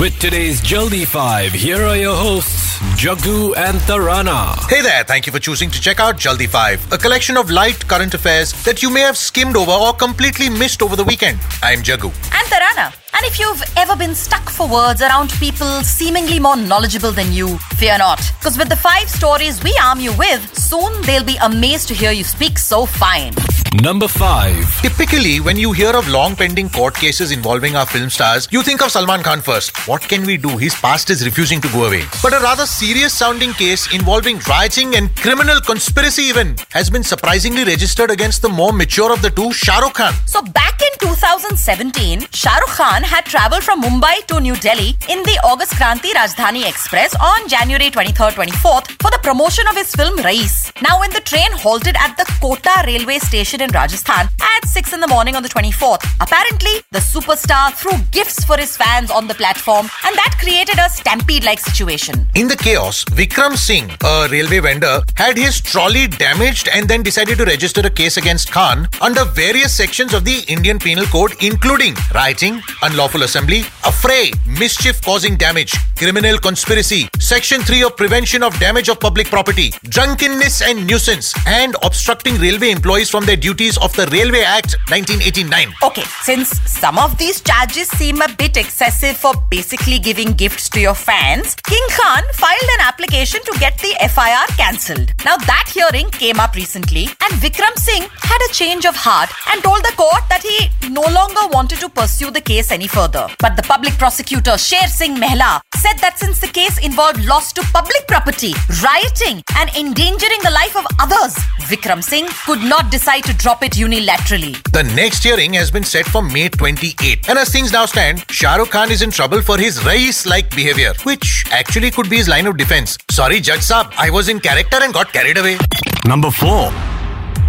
With today's Jaldi 5, here are your hosts, Jaggu and Tarana. Hey there, thank you for choosing to check out Jaldi 5, a collection of light current affairs that you may have skimmed over or completely missed over the weekend. I'm Jaggu. And Tarana. And if you've ever been stuck for words around people seemingly more knowledgeable than you, fear not. Because with the five stories we arm you with, soon they'll be amazed to hear you speak so fine. Number 5. Typically, when you hear of long pending court cases involving our film stars, you think of Salman Khan first. What can we do? His past is refusing to go away. But a rather serious sounding case involving rioting and criminal conspiracy even has been surprisingly registered against the more mature of the two, Shah Rukh Khan. So back in 2017, Shah Rukh Khan had travelled from Mumbai to New Delhi in the August Kranti Rajdhani Express on January 23rd 24th for the promotion of his film Raees. Now, when the train halted at the Kota railway station in Rajasthan at 6 in the morning on the 24th, apparently the superstar threw gifts for his fans on the platform and that created a stampede like situation. In the chaos, Vikram Singh, a railway vendor, had his trolley damaged and then decided to register a case against Khan under various sections of the Indian Penal Code, including rioting, unlawful assembly, affray, mischief causing damage, criminal conspiracy, Section 3 of Prevention of Damage of Public Property, drunkenness and nuisance, and obstructing railway employees from their duties of the Railway Act 1989. Okay, since some of these charges seem a bit excessive for basically giving gifts to your fans, King Khan filed an application to get the FIR cancelled. Now, that hearing came up recently, and Vikram Singh had a change of heart and told the court that he no longer wanted to pursue the case any further. But the public prosecutor, Sher Singh Mehla, said that since the case involved loss to public property, rioting, and endangering the life of others, Vikram Singh could not decide to drop it unilaterally. The next hearing has been set for May 28. And as things now stand, Shah Rukh Khan is in trouble for his Raees like behavior, which actually could be his line of defense. Sorry, Judge Saab, I was in character and got carried away. Number 4.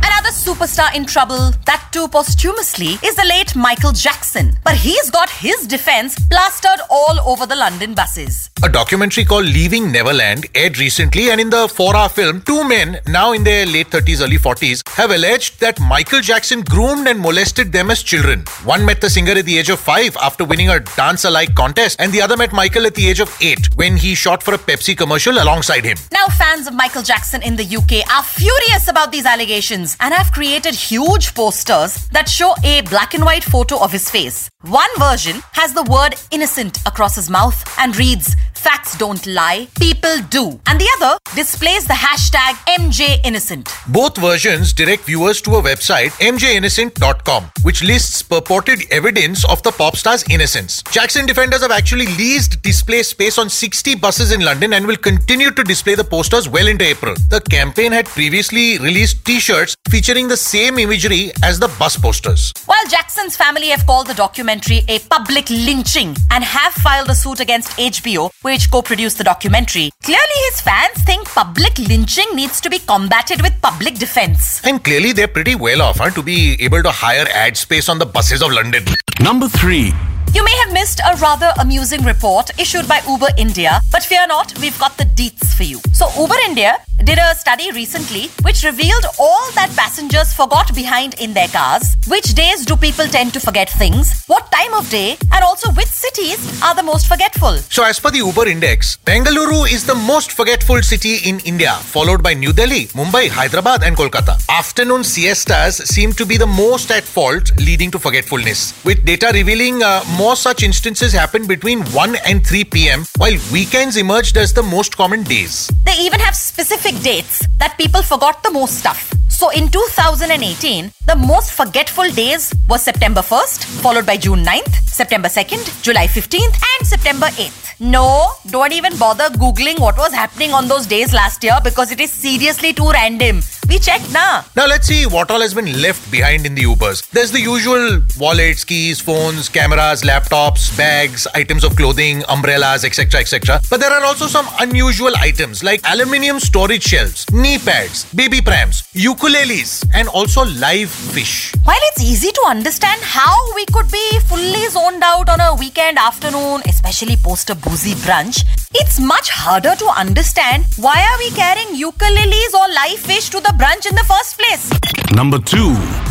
Another superstar in trouble, that too posthumously, is the late Michael Jackson. But he's got his defense plastered all over the London buses. A documentary called Leaving Neverland aired recently, and in the four hour film, two men, now in their late 30s, early 40s, have alleged that Michael Jackson groomed and molested them as children. One met the singer at the age of five after winning a dance alike contest, and the other met Michael at the age of eight when he shot for a Pepsi commercial alongside him. Now, fans of Michael Jackson in the UK are furious about these allegations and have created huge posters that show a black and white photo of his face. One version has the word innocent across his mouth and reads, Facts don't lie, people do. And the other displays the hashtag MJInnocent. Both versions direct viewers to a website, mjinnocent.com, which lists purported evidence of the pop star's innocence. Jackson defenders have actually leased display space on 60 buses in London and will continue to display the posters well into April. The campaign had previously released t shirts featuring the same imagery as the bus posters. While Jackson's family have called the documentary a public lynching and have filed a suit against HBO, which co produced the documentary, clearly his fans think public lynching needs to be combated with public defense. And clearly, they're pretty well off huh, to be able to hire ad space on the buses of London. Number 3. You may have missed a rather amusing report issued by Uber India, but fear not, we've got the deets for you. So, Uber India did a study recently which revealed all that passengers forgot behind in their cars. Which days do people tend to forget things? What time of day? And also, which cities are the most forgetful? So, as per the Uber Index, Bengaluru is the most forgetful city in India, followed by New Delhi, Mumbai, Hyderabad, and Kolkata. Afternoon siestas seem to be the most at fault, leading to forgetfulness, with data revealing uh, more such instances happen between 1 and 3 pm, while weekends emerged as the most common days. They even have specific dates that people forgot the most stuff. So in 2018, the most forgetful days were September 1st, followed by June 9th, September 2nd, July 15th, and September 8th. No, don't even bother Googling what was happening on those days last year because it is seriously too random. We checked now. Now let's see what all has been left behind in the Ubers. There's the usual wallets, keys, phones, cameras, laptops, bags, items of clothing, umbrellas, etc. etc. But there are also some unusual items like aluminium storage shelves, knee pads, baby prams, ukuleles, and also live fish. While it's easy to understand how we could be fully zoned out on a weekend afternoon, especially post a boozy brunch, it's much harder to understand why are we carrying ukuleles or live fish to the brunch in the first place. Number 2.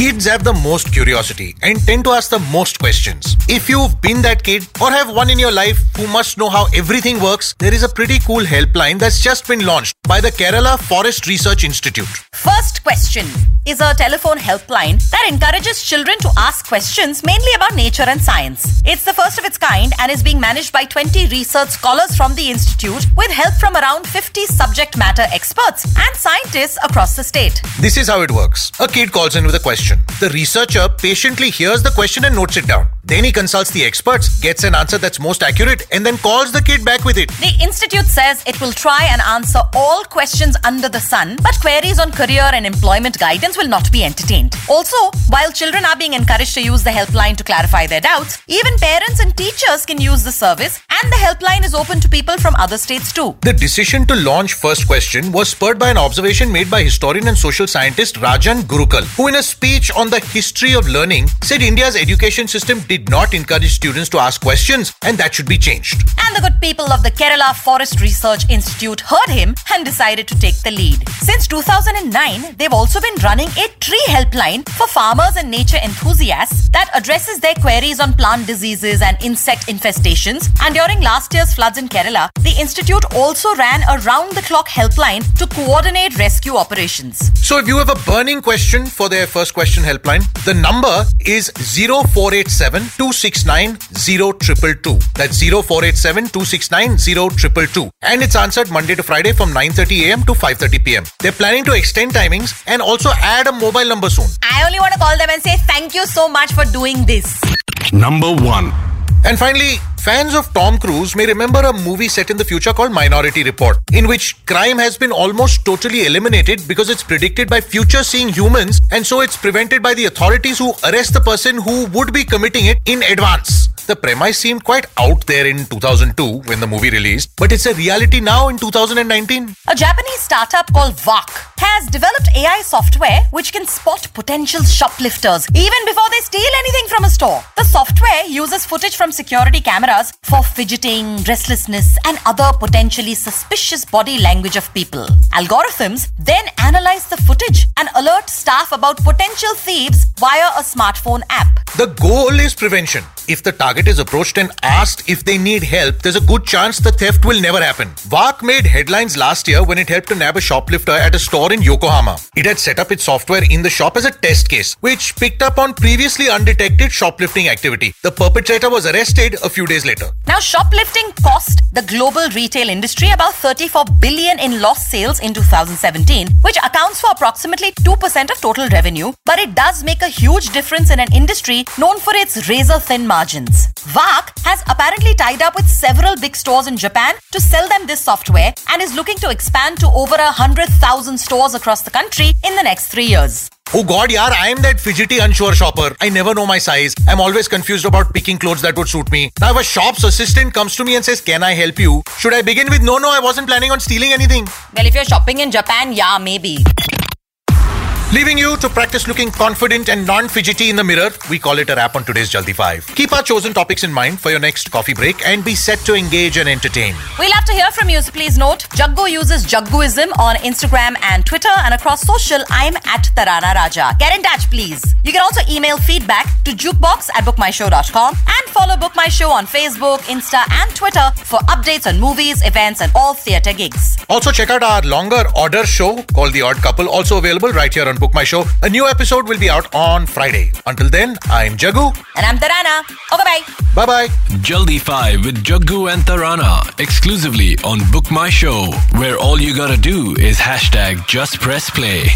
Kids have the most curiosity and tend to ask the most questions. If you've been that kid or have one in your life who must know how everything works, there is a pretty cool helpline that's just been launched by the Kerala Forest Research Institute. First question is a telephone helpline that encourages children to ask questions mainly about nature and science. It's the first of its kind and is being managed by 20 research scholars from the institute with help from around 50 subject matter experts and scientists across the state. This is how it works. A kid calls in with a question. The researcher patiently hears the question and notes it down. Then he consults the experts, gets an answer that's most accurate, and then calls the kid back with it. The institute says it will try and answer all questions under the sun, but queries on career and employment guidance will not be entertained. Also, while children are being encouraged to use the helpline to clarify their doubts, even parents and teachers can use the service, and the helpline is open to people from other states too. The decision to launch First Question was spurred by an observation made by historian and social scientist Rajan Gurukkal, who, in a speech on the history of learning, said India's education system did not encourage students to ask questions and that should be changed. And the good people of the Kerala Forest Research Institute heard him and decided to take the lead. Since 2009, they've also been running a tree helpline for farmers and nature enthusiasts that addresses their queries on plant diseases and insect infestations. And during last year's floods in Kerala, the institute also ran a round the clock helpline to coordinate rescue operations. So if you have a burning question for their first question helpline, the number is 0487 269 0222. That's 0487 269 0222. And it's answered Monday to Friday from 9:30 a.m. to 5:30 p.m. They're planning to extend timings and also add a mobile number soon. I only want to call them and say thank you so much for doing this. Number 1. And finally, fans of Tom Cruise may remember a movie set in the future called Minority Report, in which crime has been almost totally eliminated because it's predicted by future seeing humans, and so it's prevented by the authorities who arrest the person who would be committing it in advance. The premise seemed quite out there in 2002 when the movie released, but it's a reality now in 2019. A Japanese startup called Vaak has developed AI software which can spot potential shoplifters even before they steal anything from a store. The software uses footage from security cameras for fidgeting, restlessness, and other potentially suspicious body language of people. Algorithms then analyze the footage and alert staff about potential thieves via a smartphone app. The goal is prevention. If the target is approached and asked if they need help, there's a good chance the theft will never happen. Vaak made headlines last year when it helped to nab a shoplifter at a store in Yokohama. It had set up its software in the shop as a test case, which picked up on previously undetected shoplifting activity. The perpetrator was arrested a few days later. Now, shoplifting cost the global retail industry about 34 billion in lost sales in 2017, which accounts for approximately 2% of total revenue, but it does make a huge difference in an industry known for its razor thin margins. Vaak has apparently tied up with several big stores in Japan to sell them this software and is looking to expand to over a hundred thousand stores across the country in the next three years. Oh god, yaar, I am that fidgety unsure shopper. I never know my size. I'm always confused about picking clothes that would suit me. Now, if a shop's assistant comes to me and says, Can I help you? Should I begin with, No, no, I wasn't planning on stealing anything? Well, if you're shopping in Japan, yeah, maybe. Leaving you to practice looking confident and non fidgety in the mirror, we call it a wrap on today's Jaldi 5. Keep our chosen topics in mind for your next coffee break and be set to engage and entertain. We'll have to hear from you, so please note Jaggu uses Jagguism on Instagram and Twitter, and across social, I'm at Tarana Raja. Get in touch, please. You can also email feedback to jukebox at bookmyshow.com and follow Book My Show on Facebook, Insta, and Twitter for updates on movies, events, and all theatre gigs. Also, check out our longer order show called The Odd Couple, also available right here on Book My Show. A new episode will be out on Friday. Until then, I'm Jaggu. And I'm Tarana. Okay, bye. Bye bye. Jaldi 5 with Jaggu and Tarana exclusively on Book My Show, where all you gotta do is hashtag just press play.